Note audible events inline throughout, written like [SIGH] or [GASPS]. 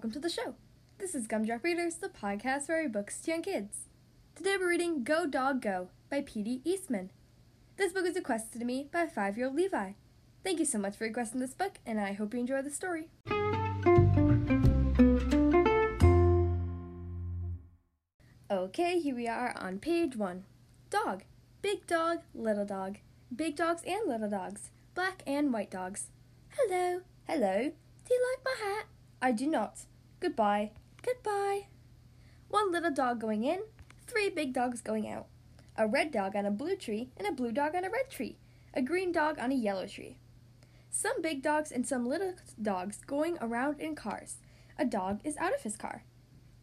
welcome to the show. This is Gumdrop Readers, the podcast where I read books to young kids. Today we're reading Go Dog Go by P.D. Eastman. This book was requested to me by five year old Levi. Thank you so much for requesting this book, and I hope you enjoy the story. Okay, here we are on page one. Dog. Big dog, little dog. Big dogs and little dogs. Black and white dogs. Hello, hello. Do you like my hat? I do not. Goodbye, goodbye. One little dog going in, three big dogs going out. A red dog on a blue tree, and a blue dog on a red tree. A green dog on a yellow tree. Some big dogs and some little dogs going around in cars. A dog is out of his car.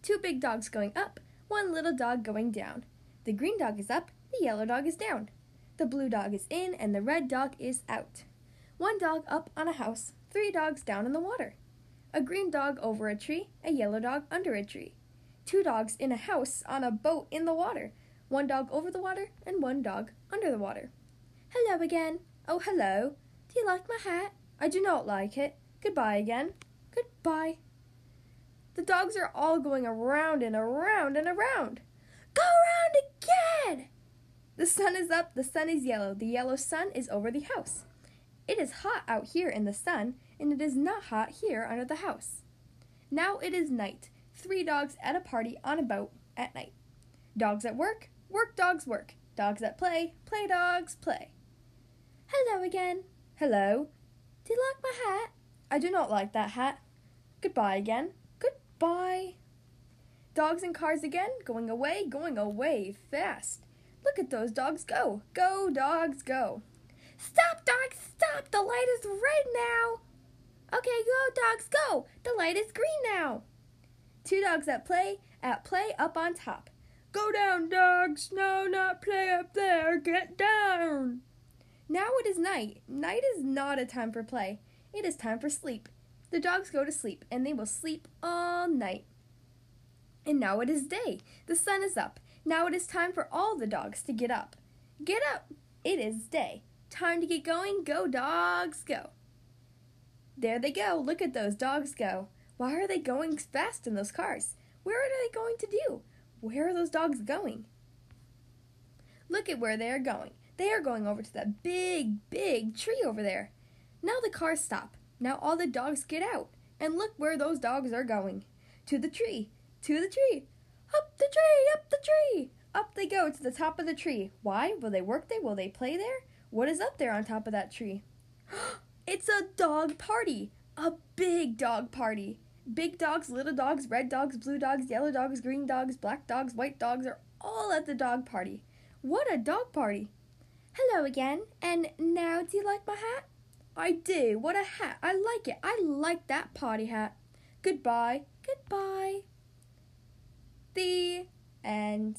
Two big dogs going up, one little dog going down. The green dog is up, the yellow dog is down. The blue dog is in, and the red dog is out. One dog up on a house, three dogs down in the water. A green dog over a tree, a yellow dog under a tree. Two dogs in a house on a boat in the water. One dog over the water, and one dog under the water. Hello again. Oh, hello. Do you like my hat? I do not like it. Goodbye again. Goodbye. The dogs are all going around and around and around. Go around again! The sun is up, the sun is yellow, the yellow sun is over the house. It is hot out here in the sun, and it is not hot here under the house. Now it is night, three dogs at a party on a boat at night. Dogs at work, work dogs work. Dogs at play, play dogs play. Hello again. Hello. Do you like my hat? I do not like that hat. Goodbye again. Goodbye. Dogs and cars again, going away, going away fast. Look at those dogs go. Go, dogs, go. Stop, dogs. The light is red now. Okay, go, dogs, go. The light is green now. Two dogs at play, at play up on top. Go down, dogs. No, not play up there. Get down. Now it is night. Night is not a time for play. It is time for sleep. The dogs go to sleep, and they will sleep all night. And now it is day. The sun is up. Now it is time for all the dogs to get up. Get up! It is day. Time to get going. Go, dogs, go. There they go. Look at those dogs go. Why are they going fast in those cars? Where are they going to do? Where are those dogs going? Look at where they are going. They are going over to that big, big tree over there. Now the cars stop. Now all the dogs get out. And look where those dogs are going. To the tree. To the tree. Up the tree, up the tree. Up they go to the top of the tree. Why? Will they work there? Will they play there? What is up there on top of that tree? [GASPS] it's a dog party. A big dog party. Big dogs, little dogs, red dogs, blue dogs, yellow dogs, green dogs, black dogs, white dogs are all at the dog party. What a dog party! Hello again, and now do you like my hat? I do. What a hat. I like it. I like that party hat. Goodbye. Goodbye. The end.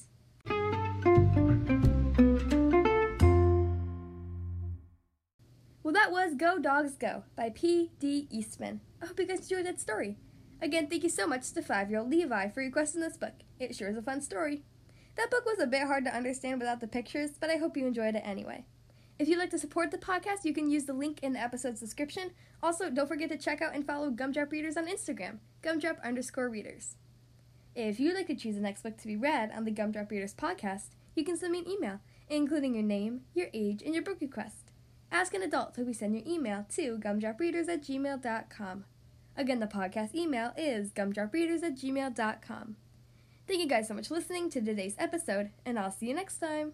Well, that was Go Dogs Go by P.D. Eastman. I hope you guys enjoyed that story. Again, thank you so much to five year old Levi for requesting this book. It sure is a fun story. That book was a bit hard to understand without the pictures, but I hope you enjoyed it anyway. If you'd like to support the podcast, you can use the link in the episode's description. Also, don't forget to check out and follow Gumdrop Readers on Instagram, gumdrop underscore readers. If you'd like to choose the next book to be read on the Gumdrop Readers podcast, you can send me an email, including your name, your age, and your book request. Ask an adult to send your email to gumdropreaders at gmail.com. Again, the podcast email is gumdropreaders at gmail.com. Thank you guys so much for listening to today's episode, and I'll see you next time.